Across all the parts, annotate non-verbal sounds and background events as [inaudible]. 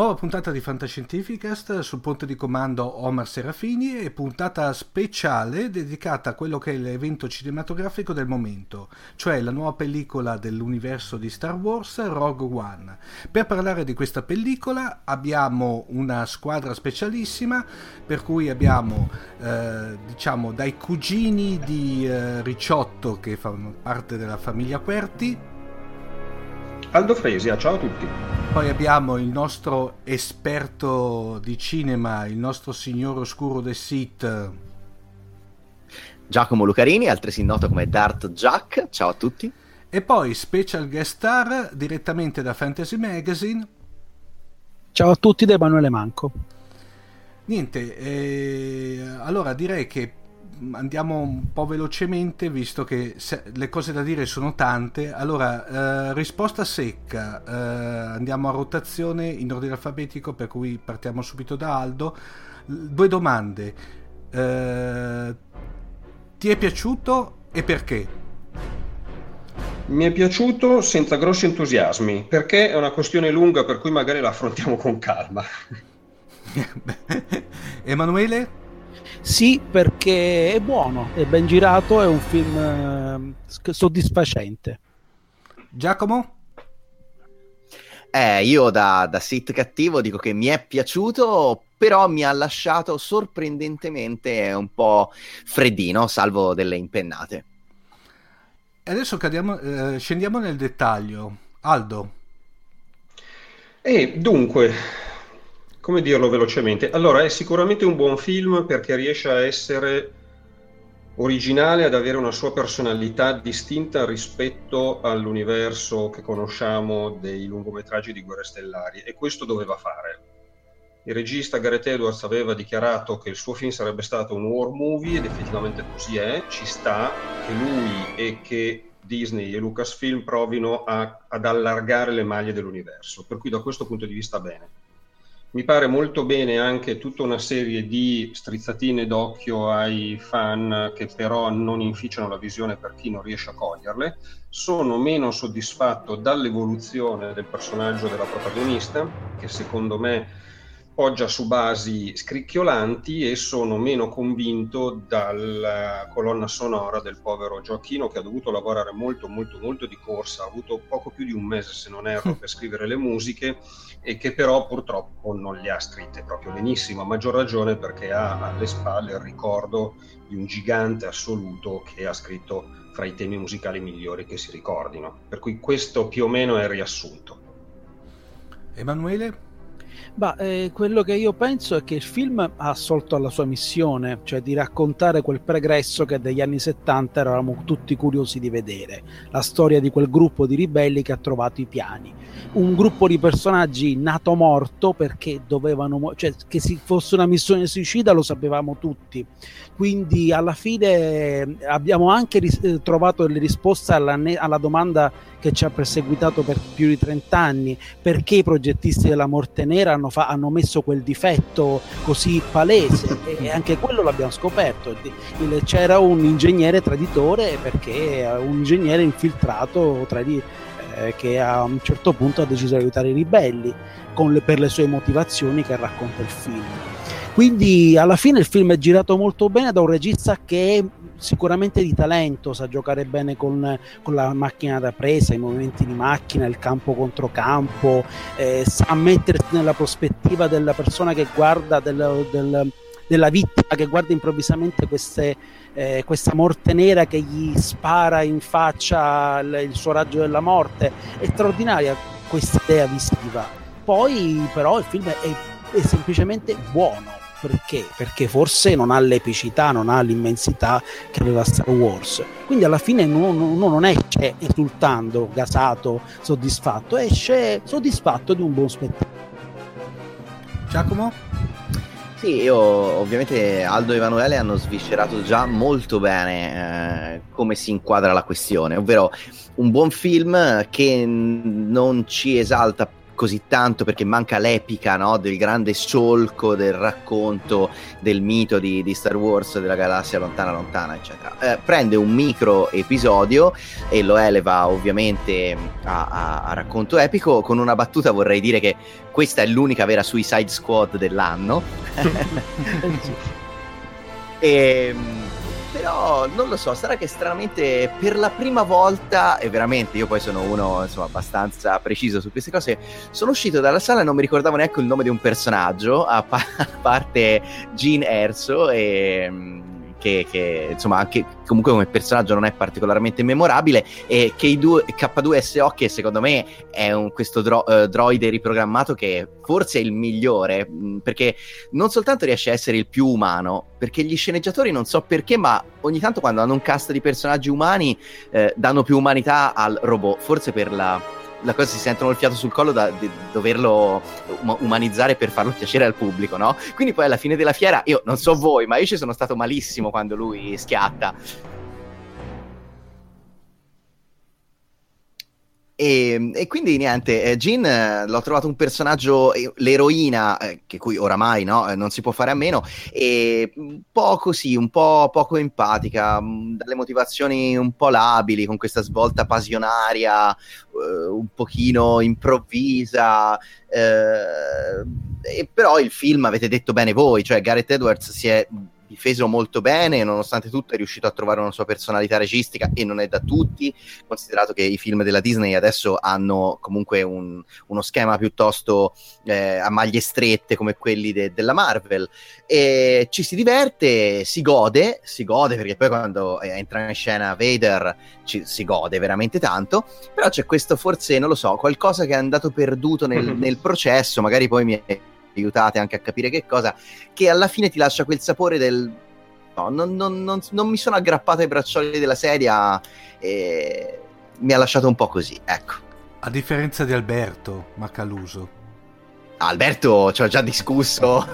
Nuova puntata di Fantascientificast sul ponte di comando Omar Serafini e puntata speciale dedicata a quello che è l'evento cinematografico del momento, cioè la nuova pellicola dell'universo di Star Wars Rogue One. Per parlare di questa pellicola abbiamo una squadra specialissima, per cui abbiamo eh, diciamo dai cugini di eh, Ricciotto che fanno parte della famiglia Querti Aldo Fresia, ciao a tutti. Poi abbiamo il nostro esperto di cinema, il nostro signor oscuro del Sith. Giacomo Lucarini, altresì noto come Dart Jack, ciao a tutti. E poi special guest star direttamente da Fantasy Magazine. Ciao a tutti da Emanuele Manco. Niente, eh, allora direi che andiamo un po' velocemente visto che le cose da dire sono tante. Allora, eh, risposta secca, eh, andiamo a rotazione in ordine alfabetico per cui partiamo subito da Aldo. Due domande. Eh, ti è piaciuto e perché? Mi è piaciuto senza grossi entusiasmi, perché è una questione lunga per cui magari la affrontiamo con calma. [laughs] Emanuele? Sì, perché è buono, è ben girato, è un film eh, soddisfacente. Giacomo? Eh, io da, da sit cattivo dico che mi è piaciuto, però mi ha lasciato sorprendentemente un po' freddino, salvo delle impennate. E adesso cadiamo, eh, scendiamo nel dettaglio. Aldo. E dunque, come dirlo velocemente? Allora, è sicuramente un buon film perché riesce a essere originale, ad avere una sua personalità distinta rispetto all'universo che conosciamo dei lungometraggi di Guerre Stellari e questo doveva fare. Il regista Gareth Edwards aveva dichiarato che il suo film sarebbe stato un war movie ed effettivamente così è, ci sta che lui e che Disney e Lucasfilm provino a, ad allargare le maglie dell'universo, per cui da questo punto di vista bene. Mi pare molto bene anche tutta una serie di strizzatine d'occhio ai fan che però non inficiano la visione per chi non riesce a coglierle. Sono meno soddisfatto dall'evoluzione del personaggio della protagonista, che secondo me poggia su basi scricchiolanti e sono meno convinto dalla colonna sonora del povero Gioacchino che ha dovuto lavorare molto molto molto di corsa, ha avuto poco più di un mese se non erro [laughs] per scrivere le musiche e che però purtroppo non le ha scritte proprio benissimo, a maggior ragione perché ha alle spalle il ricordo di un gigante assoluto che ha scritto fra i temi musicali migliori che si ricordino. Per cui questo più o meno è il riassunto. Emanuele? Bah, eh, quello che io penso è che il film ha assolto alla sua missione, cioè di raccontare quel pregresso che negli anni 70 eravamo tutti curiosi di vedere, la storia di quel gruppo di ribelli che ha trovato i piani. Un gruppo di personaggi nato morto perché dovevano, cioè che si fosse una missione suicida lo sapevamo tutti. Quindi alla fine abbiamo anche ris- eh, trovato le risposte alla, ne- alla domanda che ci ha perseguitato per più di 30 anni, perché i progettisti della Morte Nera hanno, fa- hanno messo quel difetto così palese e, anche quello l'abbiamo scoperto. Il, c'era un ingegnere traditore perché un ingegnere infiltrato tra di, eh, che a un certo punto ha deciso di aiutare i ribelli le, per le sue motivazioni che racconta il film. Quindi alla fine il film è girato molto bene da un regista che sicuramente di talento, sa giocare bene con, con, la macchina da presa, i movimenti di macchina, il campo contro campo, eh, sa mettersi nella prospettiva della persona che guarda, del, del, della vittima che guarda improvvisamente queste, eh, questa morte nera che gli spara in faccia il, il suo raggio della morte. È straordinaria questa idea visiva. Poi però il film è, è semplicemente buono perché? Perché forse non ha l'epicità, non ha l'immensità che aveva Star Wars. Quindi alla fine uno, uno non esce esultando, gasato, soddisfatto, esce soddisfatto di un buon spettacolo. Giacomo? Sì, io ovviamente Aldo e Emanuele hanno sviscerato già molto bene eh, come si inquadra la questione, ovvero un buon film che non ci esalta così tanto perché manca l'epica no? del grande solco del racconto del mito di, di, Star Wars della galassia lontana lontana eccetera eh, prende un micro episodio e lo eleva ovviamente a, a, a, racconto epico con una battuta vorrei dire che questa è l'unica vera Suicide Squad dell'anno [laughs] [laughs] e ehm, però non lo so, sarà che stranamente per la prima volta, e veramente io poi sono uno insomma abbastanza preciso su queste cose, sono uscito dalla sala e non mi ricordavo neanche il nome di un personaggio, a, pa- [laughs] a parte Gene Erso e mm, che, che, insomma anche comunque come personaggio non è particolarmente memorabile e K2, K2SO che secondo me è un, questo dro, uh, droide riprogrammato che forse è il migliore mh, mm, perché non soltanto riesce a essere il più umano perché gli sceneggiatori non so perché ma ogni tanto quando hanno un cast di personaggi umani eh, danno più umanità al robot forse per la la cosa si sentono il fiato sul collo da, doverlo umanizzare per farlo piacere al pubblico, no? Quindi poi alla fine della fiera, io non so voi, ma io ci sono stato malissimo quando lui schiatta. E, e, quindi niente, eh, Jean eh, l'ho trovato un personaggio, eh, l'eroina, che cui oramai no, non si può fare a meno, e un po' così, un po' poco empatica, mm, dalle motivazioni un po' labili, con questa svolta passionaria, un pochino improvvisa. e però il film, avete detto bene voi, cioè Gareth Edwards si è difeso molto bene, nonostante tutto è riuscito a trovare una sua personalità registica e non è da tutti, considerato che i film della Disney adesso hanno comunque un, uno schema piuttosto eh, a maglie strette come quelli de- della Marvel. E ci si diverte, si gode, si gode perché poi quando entra in scena Vader ci, si gode veramente tanto, però c'è questo forse, non lo so, qualcosa che è andato perduto nel, [laughs] nel processo, magari poi mi è aiutate anche a capire che cosa, che alla fine ti lascia quel sapore del... No, non, non, non, non mi sono aggrappato ai braccioli della sedia e mi ha lasciato un po' così, ecco. A differenza di Alberto Macaluso. Alberto ci ho già discusso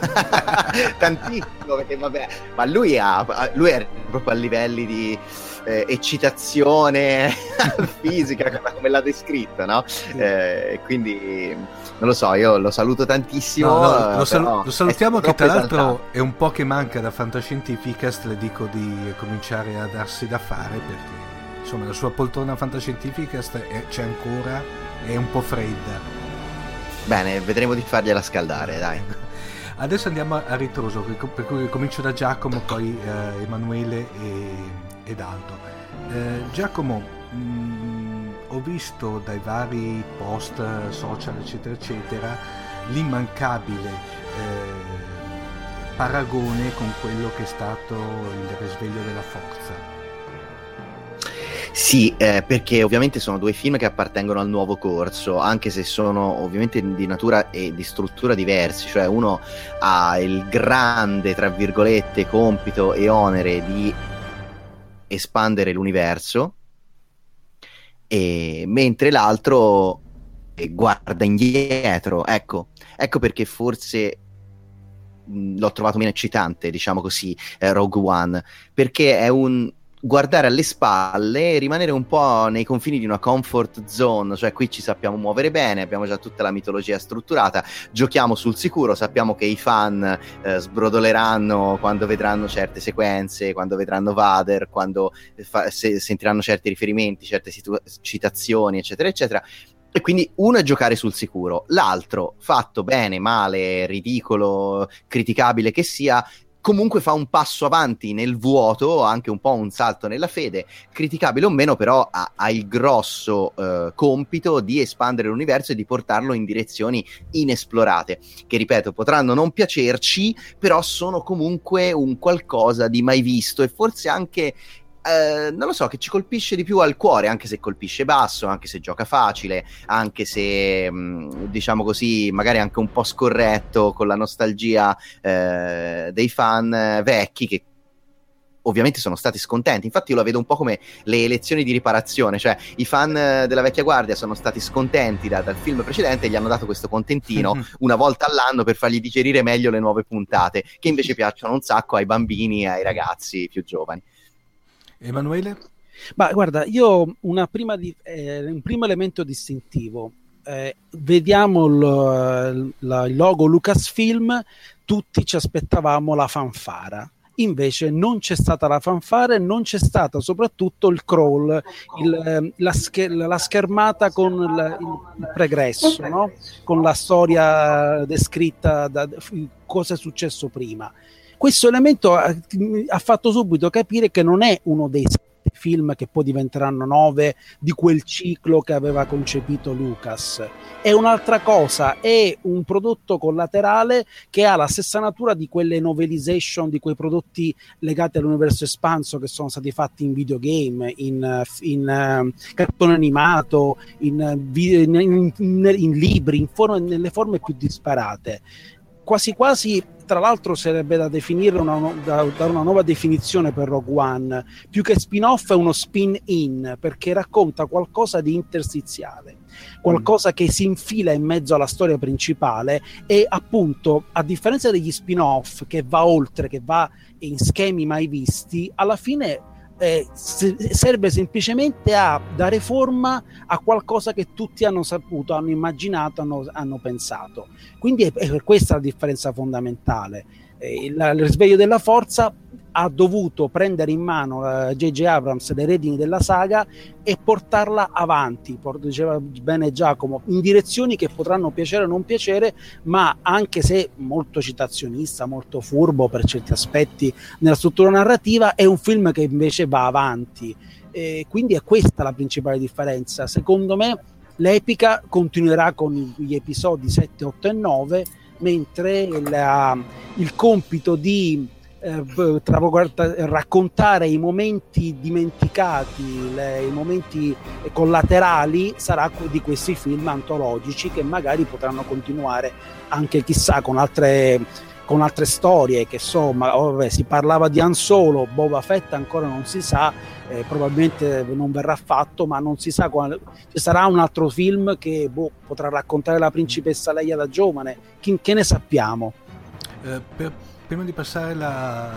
[laughs] tantissimo perché vabbè, ma lui, ha, lui è proprio a livelli di eh, eccitazione [laughs] fisica [laughs] come l'ha descritta, no? Eh, quindi non lo so, io lo saluto tantissimo. No, no, lo, sal- lo, salutiamo che tra l'altro esaltato. è un po' che manca da Fantascientificast, le dico di cominciare a darsi da fare perché insomma la sua poltrona Fantascientificast è, c'è ancora, è un po' fredda. Bene, vedremo di fargliela scaldare, dai. [laughs] Adesso andiamo a ritroso, per cui comincio da Giacomo, poi eh, Emanuele e, ed Aldo. Eh, Giacomo, mh, mm, ho visto dai vari post social, eccetera, eccetera, l'immancabile eh, paragone con quello che è stato il risveglio della forza. Sì, eh, perché ovviamente sono due film che appartengono al nuovo corso, anche se sono ovviamente di natura e di struttura diversi, cioè uno ha il grande, tra virgolette, compito e onere di espandere l'universo, e, mentre l'altro guarda indietro. Ecco, ecco perché forse l'ho trovato meno eccitante, diciamo così, eh, Rogue One, perché è un guardare alle spalle e rimanere un po' nei confini di una comfort zone, cioè qui ci sappiamo muovere bene, abbiamo già tutta la mitologia strutturata, giochiamo sul sicuro, sappiamo che i fan eh, sbrodoleranno quando vedranno certe sequenze, quando vedranno Vader, quando fa- se- sentiranno certi riferimenti, certe situ- citazioni, eccetera, eccetera. E quindi uno è giocare sul sicuro, l'altro, fatto bene, male, ridicolo, criticabile che sia, comunque fa un passo avanti nel vuoto, anche un po' un salto nella fede, criticabile o meno, però ha, ha il grosso eh, compito di espandere l'universo e di portarlo in direzioni inesplorate, che ripeto, potranno non piacerci, però sono comunque un qualcosa di mai visto e forse anche eh, non lo so, che ci colpisce di più al cuore, anche se colpisce basso, anche se gioca facile, anche se, mh, mm, diciamo così, magari anche un po' scorretto con la nostalgia eh, dei fan vecchi che ovviamente sono stati scontenti. Infatti, io la vedo un po' come le elezioni di riparazione, cioè i fan della vecchia guardia sono stati scontenti da, dal film precedente e gli hanno dato questo contentino una volta all'anno per fargli digerire meglio le nuove puntate, che invece piacciono un sacco ai bambini e ai ragazzi più giovani. Emanuele? Ma guarda, io di, eh, un primo elemento distintivo. Eh, vediamo il, il, il logo Lucasfilm, tutti ci aspettavamo la fanfara invece non c'è stata la fanfara e non c'è stato soprattutto il crawl, il, la, scher- la, schermata con il, il pregresso, no? con la storia descritta da cosa è successo prima questo elemento ha, ha fatto subito capire che non è uno dei film che poi diventeranno nove di quel ciclo che aveva concepito Lucas. È un'altra cosa, è un prodotto collaterale che ha la stessa natura di quelle novelization, di quei prodotti legati all'universo espanso che sono stati fatti in videogame, in, in uh, cartone animato, in, in, in libri, forme, nelle forme più disparate. Quasi quasi tra l'altro sarebbe da definire una, da, da una nuova definizione per Rogue One, più che spin-off è uno spin-in, perché racconta qualcosa di interstiziale, qualcosa che si infila in mezzo alla storia principale e appunto, a differenza degli spin-off che va oltre, che va in schemi mai visti, alla fine eh, serve semplicemente a dare forma a qualcosa che tutti hanno saputo, hanno immaginato, hanno, hanno pensato. Quindi è, è, questa la differenza fondamentale. Eh, il, il, risveglio della forza ha dovuto prendere in mano J.J. Uh, Abrams le redini della saga e portarla avanti, diceva bene Giacomo, in direzioni che potranno piacere o non piacere, ma anche se molto citazionista, molto furbo per certi aspetti nella struttura narrativa, è un film che invece va avanti. E quindi è questa la principale differenza. Secondo me l'epica continuerà con gli episodi 7, 8 e 9, mentre la, il compito di eh, raccontare i momenti dimenticati, le, i momenti collaterali sarà di questi film antologici che magari potranno continuare anche chissà con altre con altre storie che insomma oh, si parlava di Han Solo, Boba Fett ancora non si sa eh, probabilmente non verrà fatto ma non si sa quale, ci sarà un altro film che boh, potrà raccontare la principessa Leia da giovane Chi, che ne sappiamo? Eh, per prima di passare la,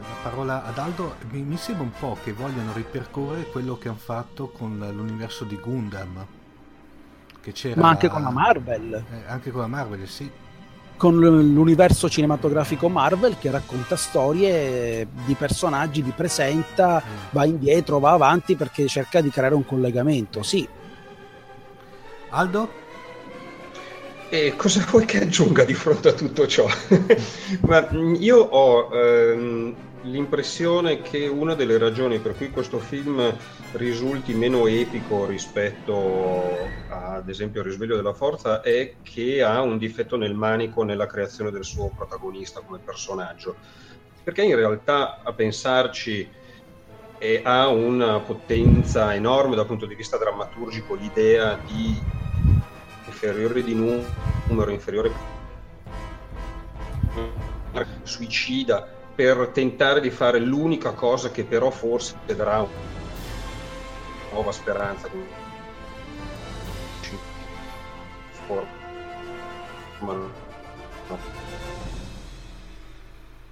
la parola ad Aldo, mi, mi, sembra un po' che vogliono ripercorrere quello che hanno fatto con l'universo di Gundam. Che c'era Ma anche con la Marvel. Eh, anche con la Marvel, sì. Con l'universo cinematografico Marvel che racconta storie di personaggi, li presenta, mm. va indietro, va avanti perché cerca di creare un collegamento, sì. Aldo? E cosa vuoi che aggiunga di fronte a tutto ciò? [laughs] Ma io ho ehm, l'impressione che una delle ragioni per cui questo film risulti meno epico rispetto a, ad esempio al risveglio della forza è che ha un difetto nel manico nella creazione del suo protagonista come personaggio perché in realtà a pensarci ha una potenza enorme dal punto di vista drammaturgico l'idea di inferiore di numero inferiore suicida per tentare di fare l'unica cosa che però forse darà una nuova speranza.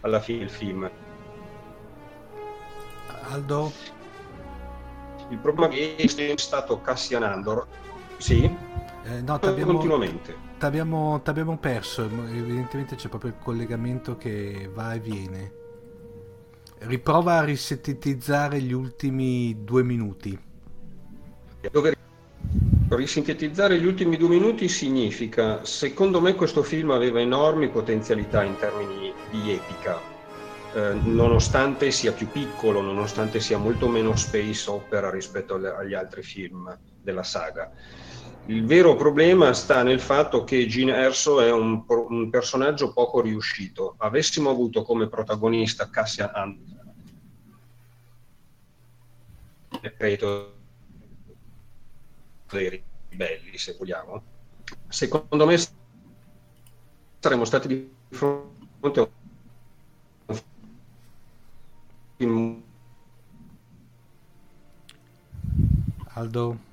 Alla fine il film. Aldo? Il problema è che è stato Cassian Andor. Sì? Eh, no, t'abbiamo, continuamente. T'abbiamo, t'abbiamo perso, evidentemente c'è proprio il collegamento che va e viene. Riprova a risintetizzare gli ultimi due minuti. Dove risintetizzare gli ultimi due minuti significa, secondo me questo film aveva enormi potenzialità in termini di epica, eh, nonostante sia più piccolo, nonostante sia molto meno space opera rispetto agli altri film della saga. Il vero problema sta nel fatto che Gene Erso è un, un personaggio poco riuscito. Avessimo avuto come protagonista Cassian Andor, decreto dei ribelli, se vogliamo, secondo me saremmo stati di fronte a un film Aldo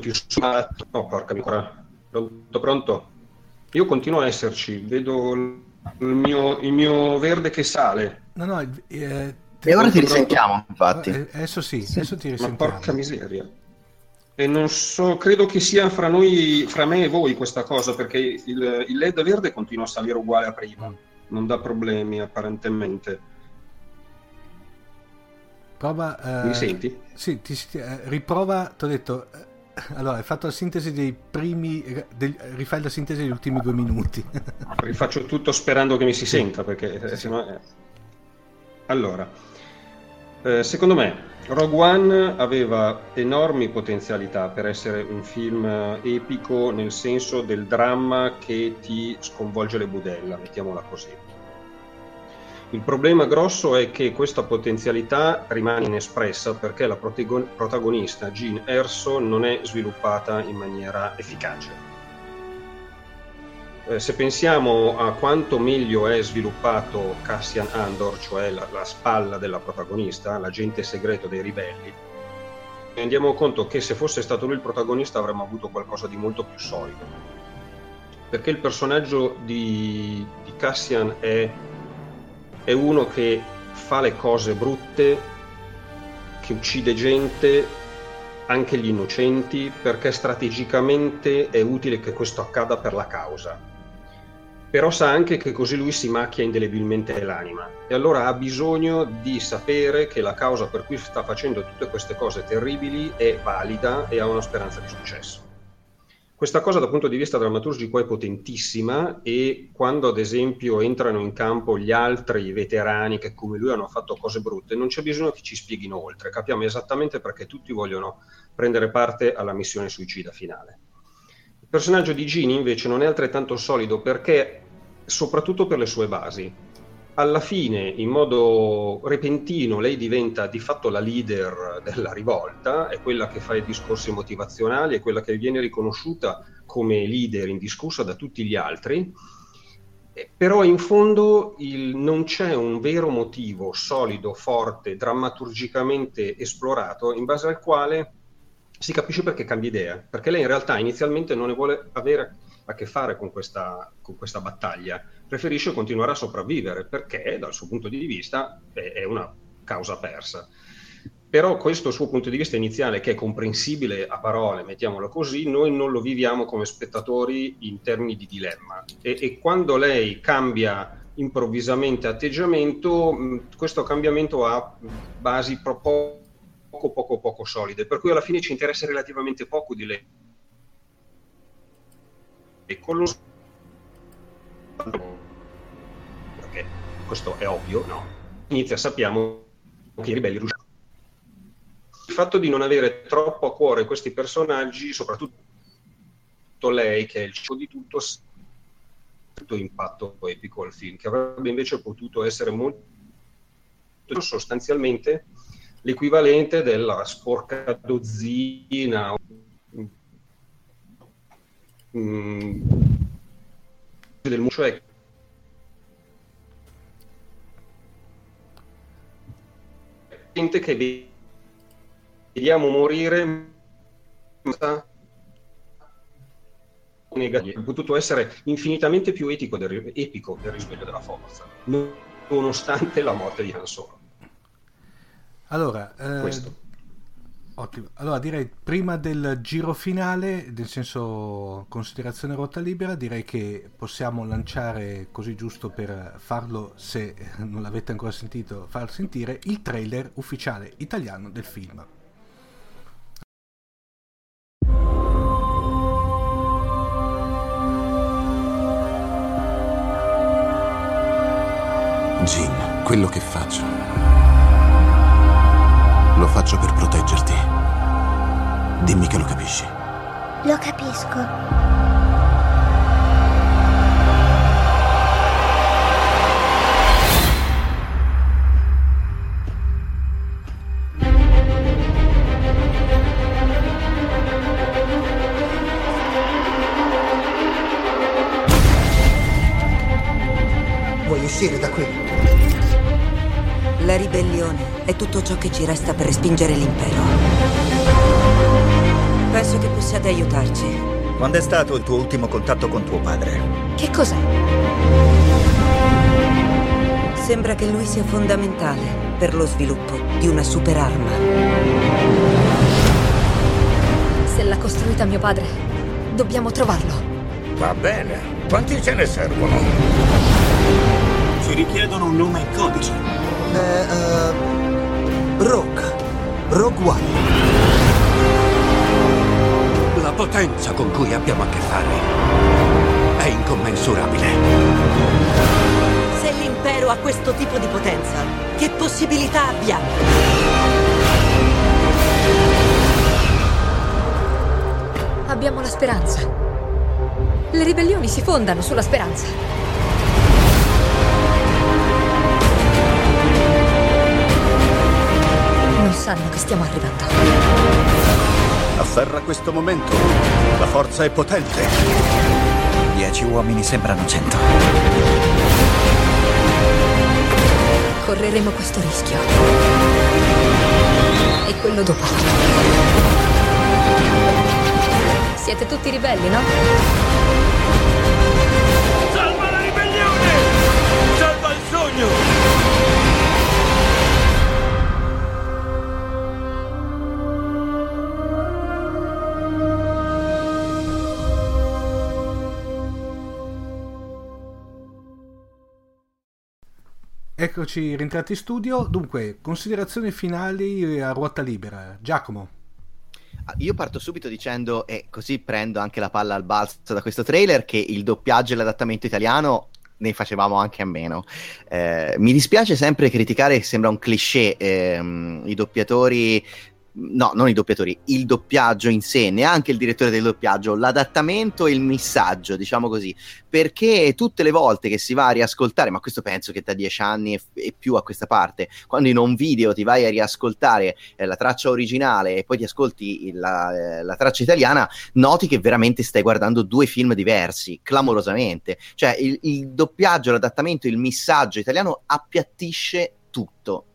più sumato. No, porca miseria. Pronto, pronto? Io continuo a esserci, vedo il mio, il mio verde che sale. No, no, eh, e ora ti risentiamo, infatti. Eh, adesso sì, sì, adesso ti risentiamo. Ma porca miseria. E non so, credo che sia fra noi, fra me e voi questa cosa, perché il, il LED verde continua a salire uguale a prima. Non dà problemi apparentemente. Prova. Eh, Mi senti? Sì, ti, eh, riprova, ti ho detto allora, hai fatto la sintesi dei primi. Del, rifai la sintesi degli ultimi due minuti. [laughs] Rifaccio tutto sperando che mi si senta, perché sì, sì. No, eh. Allora, eh, secondo me Rogue One aveva enormi potenzialità per essere un film epico nel senso del dramma che ti sconvolge le budella, mettiamola così il problema grosso è che questa potenzialità rimane inespressa perché la protagonista Jean Erso non è sviluppata in maniera efficace. Eh, se pensiamo a quanto meglio è sviluppato Cassian Andor, cioè la, la spalla della protagonista, l'agente segreto dei ribelli, rendiamo conto che se fosse stato lui il protagonista avremmo avuto qualcosa di molto più solido. Perché il personaggio di, di Cassian è è uno che fa le cose brutte, che uccide gente, anche gli innocenti, perché strategicamente è utile che questo accada per la causa. Però sa anche che così lui si macchia indelebilmente l'anima e allora ha bisogno di sapere che la causa per cui sta facendo tutte queste cose terribili è valida e ha una speranza di successo. Questa cosa dal punto di vista drammaturgico è potentissima e quando ad esempio entrano in campo gli altri veterani che come lui hanno fatto cose brutte, non c'è bisogno che ci spieghino oltre, capiamo esattamente perché tutti vogliono prendere parte alla missione suicida finale. Il personaggio di Ginny invece non è altrettanto solido perché, soprattutto per le sue basi, alla fine, in modo repentino, lei diventa di fatto la leader della rivolta, è quella che fa i discorsi motivazionali, è quella che viene riconosciuta come leader indiscussa da tutti gli altri, però in fondo il, non c'è un vero motivo solido, forte, drammaturgicamente esplorato, in base al quale si capisce perché cambia idea, perché lei in realtà inizialmente non ne vuole avere a che fare con questa, con questa battaglia, preferisce continuare a sopravvivere perché dal suo punto di vista è, è una causa persa. Però questo suo punto di vista iniziale, che è comprensibile a parole, mettiamolo così, noi non lo viviamo come spettatori in termini di dilemma. E, e quando lei cambia improvvisamente atteggiamento, questo cambiamento ha basi poco, poco, poco solide, per cui alla fine ci interessa relativamente poco di lei e con lo perché questo è ovvio, no? Inizia, sappiamo che i ribelli russoni. Il fatto di non avere troppo a cuore questi personaggi, soprattutto lei, che è il cibo di tutto, tutto impatto epico al film, che avrebbe invece potuto essere molto sostanzialmente l'equivalente della sporca dozzina mm, del cioè gente che vediamo morire negativo, potuto essere infinitamente più etico del, epico del risveglio della forza, nonostante la morte di Han Solo. Allora, eh, ottimo. Allora, direi prima del giro finale, nel senso considerazione rotta libera, direi che possiamo lanciare così giusto per farlo, se non l'avete ancora sentito, far sentire il trailer ufficiale italiano del film. Jim, quello che faccio, lo faccio per proteggerti. Dimmi che lo capisci. Lo capisco. Vuoi uscire da qui? La ribellione è tutto ciò che ci resta per respingere l'impero. Penso che possiate aiutarci. Quando è stato il tuo ultimo contatto con tuo padre? Che cos'è? Sembra che lui sia fondamentale per lo sviluppo di una superarma. Se l'ha costruita mio padre, dobbiamo trovarlo. Va bene. Quanti ce ne servono? Ci richiedono un nome e codice. Eh, uh, Rogue. Rogue One. La potenza con cui abbiamo a che fare è incommensurabile. Se l'impero ha questo tipo di potenza, che possibilità abbiamo? Abbiamo la speranza. Le ribellioni si fondano sulla speranza. Sanno che stiamo arrivando. Afferra questo momento. La forza è potente. Dieci uomini sembrano cento. Correremo questo rischio. E quello dopo. Siete tutti ribelli, no? Eccoci rientrati in studio. Dunque, considerazioni finali a ruota libera. Giacomo. Ah, io parto subito dicendo, e così prendo anche la palla al balzo da questo trailer, che il doppiaggio e l'adattamento italiano ne facevamo anche a meno. Eh, mi dispiace sempre criticare, sembra un cliché, ehm, i doppiatori no, non i doppiatori, il doppiaggio in sé, neanche il direttore del doppiaggio, l'adattamento e il missaggio, diciamo così, perché tutte le volte che si va a riascoltare, ma questo penso che da dieci anni e, più a questa parte, quando in un video ti vai a riascoltare eh, la traccia originale e poi ti ascolti la, eh, la, traccia italiana, noti che veramente stai guardando due film diversi, clamorosamente. Cioè il, il doppiaggio, l'adattamento, il missaggio italiano appiattisce tutto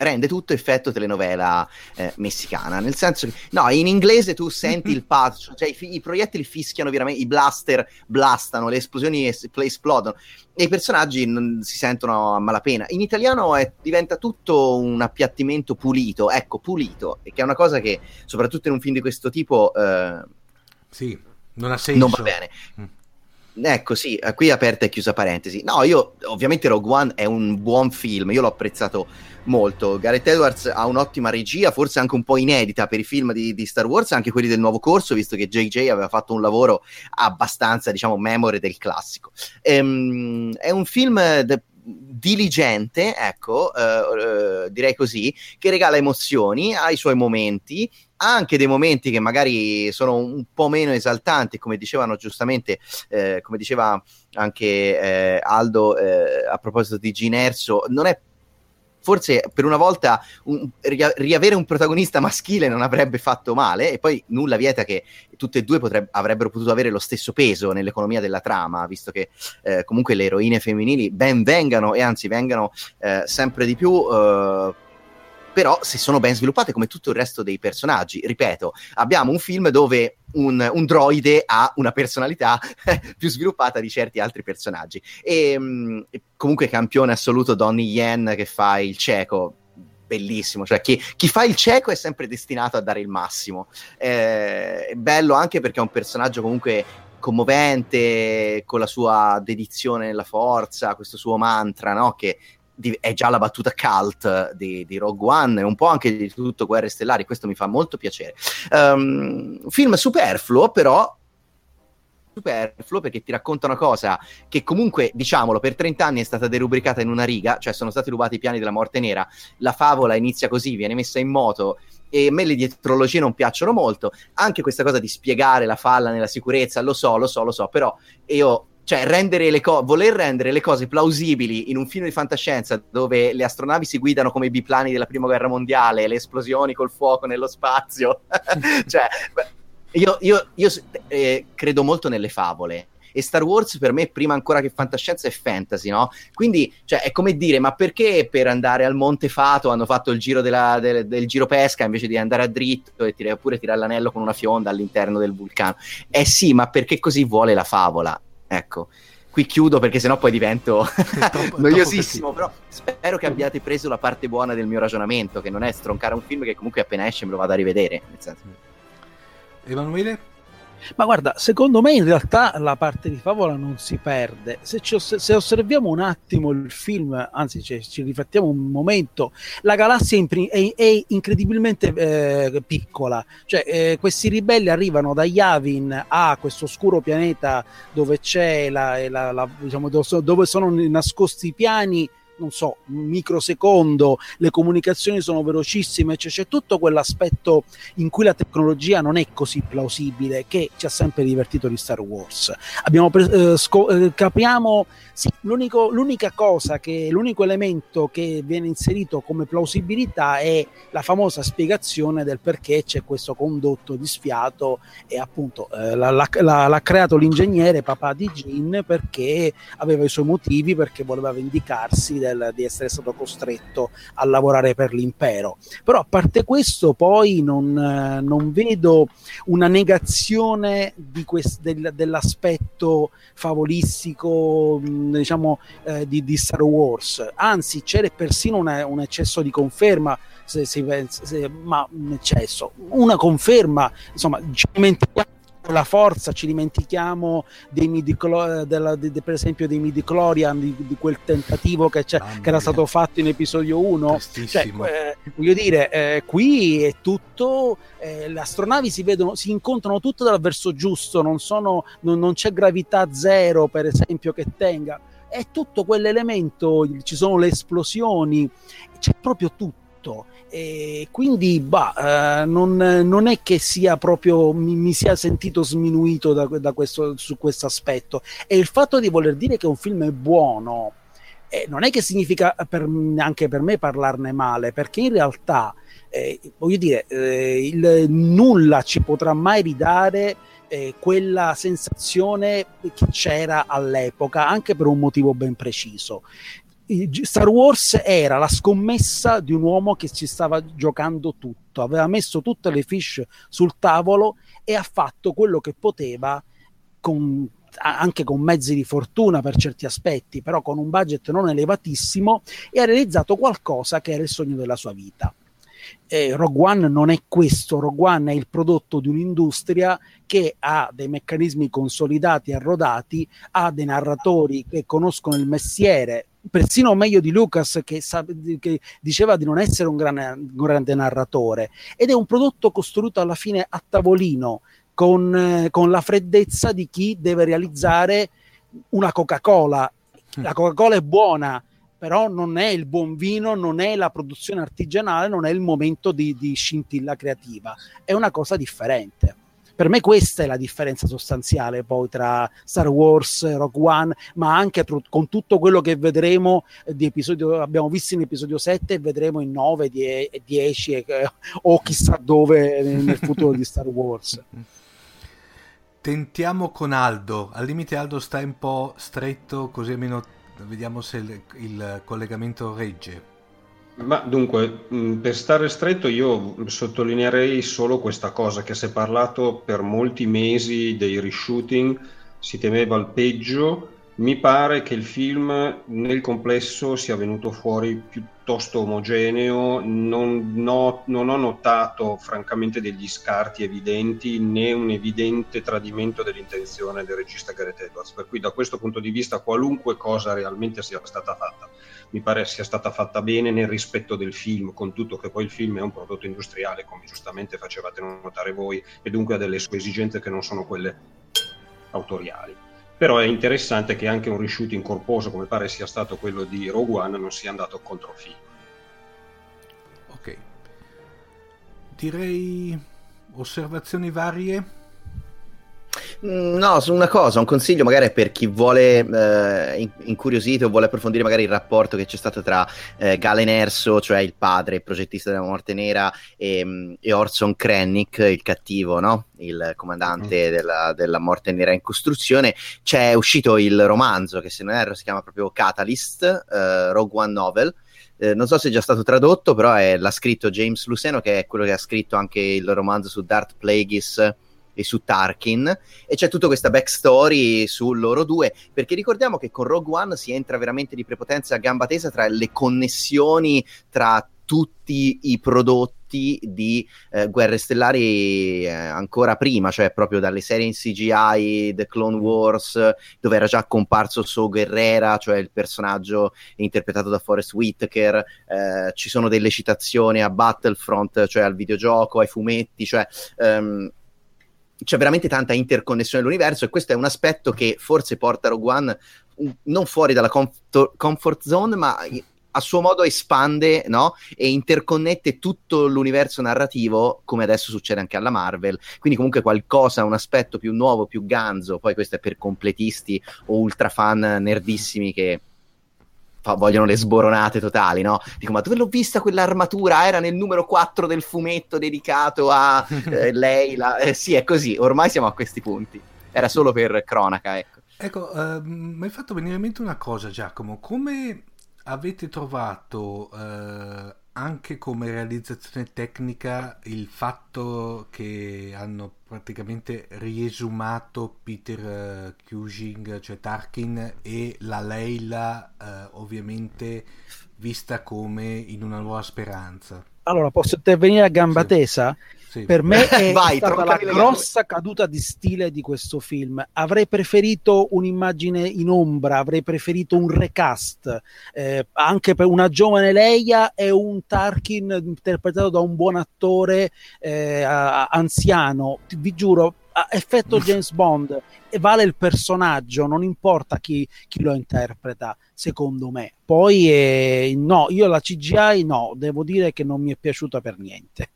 rende tutto effetto telenovela eh, messicana. Nel senso che, no, in inglese tu senti il patch, cioè i, i, proiettili fischiano veramente, i blaster blastano, le esplosioni es- esplodono e i personaggi non si sentono a malapena. In italiano è, diventa tutto un appiattimento pulito, ecco, pulito, e che è una cosa che, soprattutto in un film di questo tipo, eh, sì, non ha senso. Non va bene. Mm Ecco, sì, qui aperta e chiusa parentesi. No, io ovviamente Rogue One è un buon film, io l'ho apprezzato molto. Gareth Edwards ha un'ottima regia, forse anche un po' inedita per i film di, di, Star Wars, anche quelli del nuovo corso, visto che JJ aveva fatto un lavoro abbastanza, diciamo, memore del classico. Ehm, è un film de- diligente, ecco, eh, eh, direi così, che regala emozioni, ha i suoi momenti, ha anche dei momenti che magari sono un po' meno esaltanti, come dicevano giustamente, eh, come diceva anche eh, Aldo eh, a proposito di Gene Erso, non è forse per una volta un, riavere un protagonista maschile non avrebbe fatto male e poi nulla vieta che tutte e due potrebbe, avrebbero potuto avere lo stesso peso nell'economia della trama, visto che eh, comunque le eroine femminili ben vengano e anzi vengano eh, sempre di più. Eh, però se sono ben sviluppate come tutto il resto dei personaggi. Ripeto, abbiamo un film dove un, un droide ha una personalità [laughs] più sviluppata di certi altri personaggi. E mh, comunque campione assoluto Donnie Yen che fa il cieco, bellissimo. Cioè, chi, chi, fa il cieco è sempre destinato a dare il massimo. Eh, è bello anche perché è un personaggio comunque commovente, con la sua dedizione nella forza, questo suo mantra, no? Che è già la battuta cult di, di, Rogue One e un po' anche di tutto Guerre Stellari, questo mi fa molto piacere. Um, film superfluo, però superfluo perché ti racconta una cosa che comunque, diciamolo, per 30 anni è stata derubricata in una riga, cioè sono stati rubati i piani della morte nera, la favola inizia così, viene messa in moto e a me le dietrologie non piacciono molto, anche questa cosa di spiegare la falla nella sicurezza, lo so, lo so, lo so, però io cioè rendere le co- voler rendere le cose plausibili in un film di fantascienza dove le astronavi si guidano come i biplani della prima guerra mondiale, le esplosioni col fuoco nello spazio, [laughs] cioè io, io, io eh, credo molto nelle favole e Star Wars per me prima ancora che fantascienza è fantasy, no? Quindi cioè, è come dire, ma perché per andare al Monte Fato hanno fatto il giro della, del, del, giro pesca invece di andare a dritto e tirare, oppure tirare l'anello con una fionda all'interno del vulcano? Eh sì, ma perché così vuole la favola? Ecco, qui chiudo perché sennò poi divento [laughs] troppo, noiosissimo, però spero che abbiate preso la parte buona del mio ragionamento, che non è stroncare un film che comunque appena esce me lo vado a rivedere. Nel senso. Emanuele? Ma guarda, secondo me in realtà la parte di favola non si perde. Se, os- se osserviamo un attimo il film, anzi cioè, ci riflettiamo un momento, la galassia è, impri- è, è incredibilmente eh, piccola. Cioè, eh, questi ribelli arrivano da Yavin a questo oscuro pianeta dove la, la, la, diciamo, dove sono nascosti i piani non so, un microsecondo, le comunicazioni sono velocissime, cioè c'è tutto quell'aspetto in cui la tecnologia non è così plausibile che ci ha sempre divertito di Star Wars. Abbiamo pre- eh, sco- eh, capiamo sì, l'unica cosa che l'unico elemento che viene inserito come plausibilità è la famosa spiegazione del perché c'è questo condotto di sfiato e appunto eh, l'ha, l'ha, l'ha, creato l'ingegnere papà di Jean perché aveva i suoi motivi, perché voleva vendicarsi del, di essere stato costretto a lavorare per l'impero. Però a parte questo poi non, non vedo una negazione quest, del, dell'aspetto favolistico diciamo, eh, di, di, Star Wars. Anzi, c'era persino una, un eccesso di conferma, se pensa, se, ma un eccesso, una conferma, insomma, ci dimentichiamo la forza, ci dimentichiamo dei midi-clo- della, de, de, per esempio dei midi-chlorian, di, di, quel tentativo che, che, era stato fatto in episodio 1. Cioè, eh, voglio dire, eh, qui è tutto, eh, le astronavi si vedono, si incontrano tutte dal verso giusto, non, sono, non, non c'è gravità zero, per esempio, che tenga. È tutto quell'elemento, ci sono le esplosioni, c'è proprio tutto e quindi bah, eh, non, non, è che sia proprio mi, mi sia sentito sminuito da, da questo, su questo aspetto. E il fatto di voler dire che un film è buono eh, non è che significa per, anche per me parlarne male perché in realtà eh, voglio dire eh, il, nulla ci potrà mai ridare eh, quella sensazione che c'era all'epoca anche per un motivo ben preciso Star Wars era la scommessa di un uomo che ci stava giocando tutto, aveva messo tutte le fish sul tavolo e ha fatto quello che poteva con, anche con mezzi di fortuna per certi aspetti, però con un budget non elevatissimo e ha realizzato qualcosa che era il sogno della sua vita. Eh, Rogue One non è questo, Rogue One è il prodotto di un'industria che ha dei meccanismi consolidati e rodati, ha dei narratori che conoscono il mestiere, persino meglio di Lucas che, sa- che diceva di non essere un, gran- un grande narratore, ed è un prodotto costruito alla fine a tavolino, con, eh, con la freddezza di chi deve realizzare una Coca-Cola. La Coca-Cola è buona, però non è il buon vino, non è la produzione artigianale, non è il momento di, di scintilla creativa, è una cosa differente. Per me questa è la differenza sostanziale poi tra Star Wars, Rogue One, ma anche tr- con tutto quello che vedremo di episodio, abbiamo visto in episodio 7 e vedremo in 9, 10 eh, o chissà dove nel futuro di Star Wars. Tentiamo con Aldo, al limite Aldo sta un po' stretto così almeno vediamo se il, il collegamento regge. Ma dunque, per stare stretto io sottolineerei solo questa cosa, che si è parlato per molti mesi dei reshooting, si temeva il peggio, mi pare che il film nel complesso sia venuto fuori piuttosto omogeneo, non, no, non ho notato francamente degli scarti evidenti né un evidente tradimento dell'intenzione del regista Gareth Edwards, per cui da questo punto di vista qualunque cosa realmente sia stata fatta mi pare sia stata fatta bene nel rispetto del film, con tutto che poi il film è un prodotto industriale, come giustamente facevate notare voi, e dunque ha delle sue esigenze che non sono quelle autoriali però è interessante che anche un reshooting corposo come pare sia stato quello di Rogue One non sia andato contro film. Ok. Direi osservazioni varie. Mm, no, su una cosa, un consiglio magari per chi vuole eh, incuriosito o vuole approfondire magari il rapporto che c'è stato tra eh, Galen Erso, cioè il padre, il progettista della Morte Nera, e, mm, e Orson Krennic, il cattivo, no? il comandante mm. della, della, Morte Nera in costruzione. C'è uscito il romanzo che se non erro si chiama proprio Catalyst, eh, Rogue One Novel. Eh, non so se è già stato tradotto, però è, l'ha scritto James Luceno, che è quello che ha scritto anche il romanzo su Darth Plagueis e su Tarkin e c'è tutta questa backstory su loro due perché ricordiamo che con Rogue One si entra veramente di prepotenza a gamba tesa tra le connessioni tra tutti i prodotti di eh, Guerre Stellari eh, ancora prima, cioè proprio dalle serie in CGI, The Clone Wars, dove era già comparso So Guerrera, cioè il personaggio interpretato da Forrest Whitaker, eh, ci sono delle citazioni a Battlefront, cioè al videogioco, ai fumetti, cioè um, c'è veramente tanta interconnessione dell'universo e questo è un aspetto che forse porta Rogue One non fuori dalla comfort, comfort zone, ma a suo modo espande no? e interconnette tutto l'universo narrativo, come adesso succede anche alla Marvel. Quindi, comunque, qualcosa, un aspetto più nuovo, più ganzo. Poi, questo è per completisti o ultra fan nerdissimi che fa, vogliono le sboronate totali, no? Dico, ma dove l'ho vista quell'armatura? Era nel numero 4 del fumetto dedicato a [laughs] eh, lei. La... Eh, sì, è così, ormai siamo a questi punti. Era solo per cronaca, ecco. Ecco, uh, mi hai fatto venire in mente una cosa, Giacomo. Come avete trovato uh, anche come realizzazione tecnica il fatto che hanno praticamente riesumato Peter uh, Cushing, cioè Tarkin, e la Leila uh, ovviamente vista come in una nuova speranza. Allora, posso intervenire a gamba sì. tesa? Sì. Per me [laughs] è Vai, stata la grossa caduta di stile di questo film. Avrei preferito un'immagine in ombra, avrei preferito un recast, eh, anche per una giovane Leia e un Tarkin interpretato da un buon attore eh, anziano. Vi giuro, effetto [laughs] James Bond e vale il personaggio, non importa chi, chi lo interpreta, secondo me. Poi eh, no, io la CGI no, devo dire che non mi è piaciuta per niente.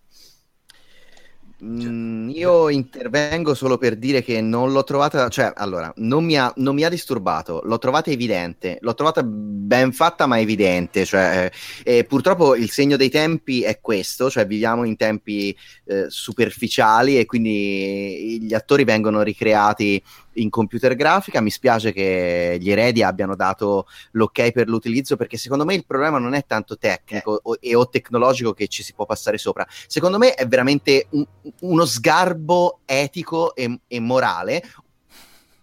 Mm, io intervengo solo per dire che non l'ho trovata, cioè, allora, non mi, ha, non mi ha disturbato, l'ho trovata evidente, l'ho trovata ben fatta ma evidente, cioè, eh, purtroppo il segno dei tempi è questo, cioè viviamo in tempi eh, superficiali e quindi gli attori vengono ricreati in computer grafica. Mi spiace che gli eredi abbiano dato l'ok per l'utilizzo perché secondo me il problema non è tanto tecnico o, e o tecnologico che ci si può passare sopra. Secondo me è veramente un, uno sgarbo etico e, e morale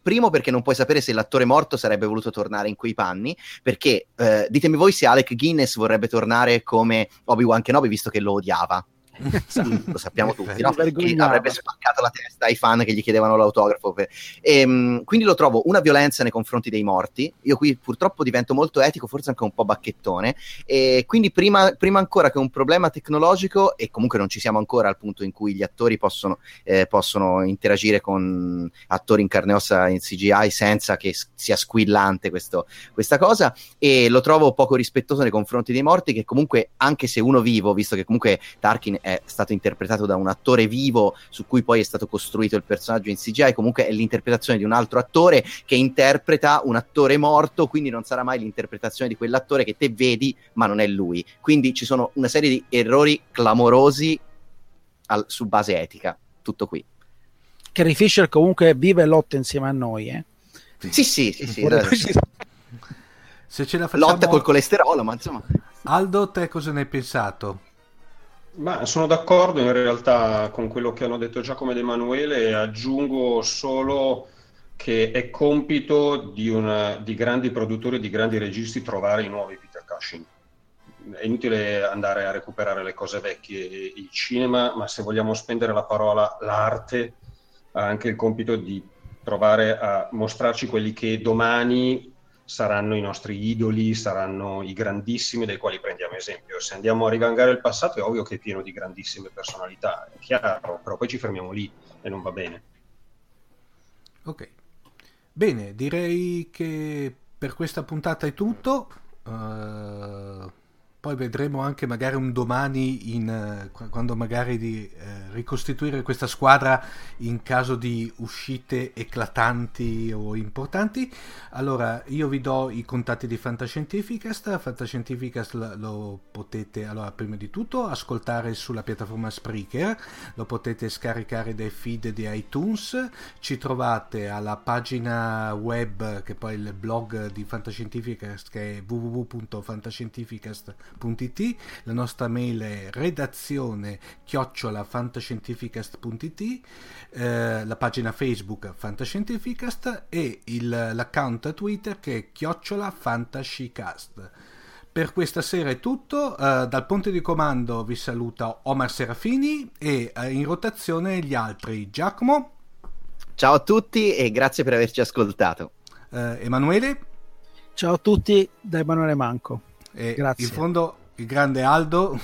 Primo perché non puoi sapere se l'attore morto sarebbe voluto tornare in quei panni, perché eh, ditemi voi se Alec Guinness vorrebbe tornare come Obi-Wan Kenobi visto che lo odiava. [laughs] lo sappiamo tutti, no? Avrebbe spaccato la testa ai fan che gli chiedevano l'autografo. Per... E, um, quindi lo trovo una violenza nei confronti dei morti. Io qui purtroppo divento molto etico, forse anche un po' bacchettone. E quindi prima, prima ancora che un problema tecnologico, e comunque non ci siamo ancora al punto in cui gli attori possono, eh, possono interagire con attori in carne e ossa in CGI senza che sia squillante questo, questa cosa. E lo trovo poco rispettoso nei confronti dei morti, che comunque, anche se uno vivo, visto che comunque Tarkin è stato interpretato da un attore vivo su cui poi è stato costruito il personaggio in CGI, comunque è l'interpretazione di un altro attore che interpreta un attore morto, quindi non sarà mai l'interpretazione di quell'attore che te vedi ma non è lui. Quindi ci sono una serie di errori clamorosi al, su base etica, tutto qui. Carrie Fisher comunque vive e lotta insieme a noi, eh? Sì, sì, sì, sì. Se ce la facciamo... Lotta col colesterolo, ma insomma... Aldo, te cosa ne hai pensato? Ma sono d'accordo in realtà con quello che hanno detto Giacomo ed Emanuele e aggiungo solo che è compito di, una, di grandi produttori di grandi registi trovare i nuovi Peter Cushing. È inutile andare a recuperare le cose vecchie, il cinema, ma se vogliamo spendere la parola l'arte, ha anche il compito di provare a mostrarci quelli che domani saranno i nostri idoli, saranno i grandissimi dai quali prendiamo esempio. Se andiamo a rivangare il passato è ovvio che è pieno di grandissime personalità, è chiaro, però poi ci fermiamo lì e non va bene. Ok, bene, direi che per questa puntata è tutto. Uh poi vedremo anche magari un domani in, uh, quando magari di uh, ricostituire questa squadra in caso di uscite eclatanti o importanti. Allora, io vi do i contatti di Fantascientificast. Fantascientificast lo, lo potete, allora, prima di tutto ascoltare sulla piattaforma Spreaker, lo potete scaricare dai feed di iTunes. Ci trovate alla pagina web, che poi è il blog di Fantascientificast, che è www.fantascientificast.com fantascientificast.it, la nostra mail è redazione chiocciolafantascientificast.it, eh, la pagina Facebook Fantascientificast e il, l'account Twitter che è chiocciolafantascicast. Per questa sera è tutto, uh, dal ponte di comando vi saluta Omar Serafini e uh, in rotazione gli altri Giacomo. Ciao a tutti e grazie per averci ascoltato. Uh, Emanuele. Ciao a tutti da Emanuele Manco. E Grazie. In fondo il grande Aldo.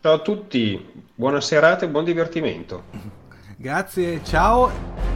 Ciao a tutti, buona serata e buon divertimento. [laughs] Grazie, ciao.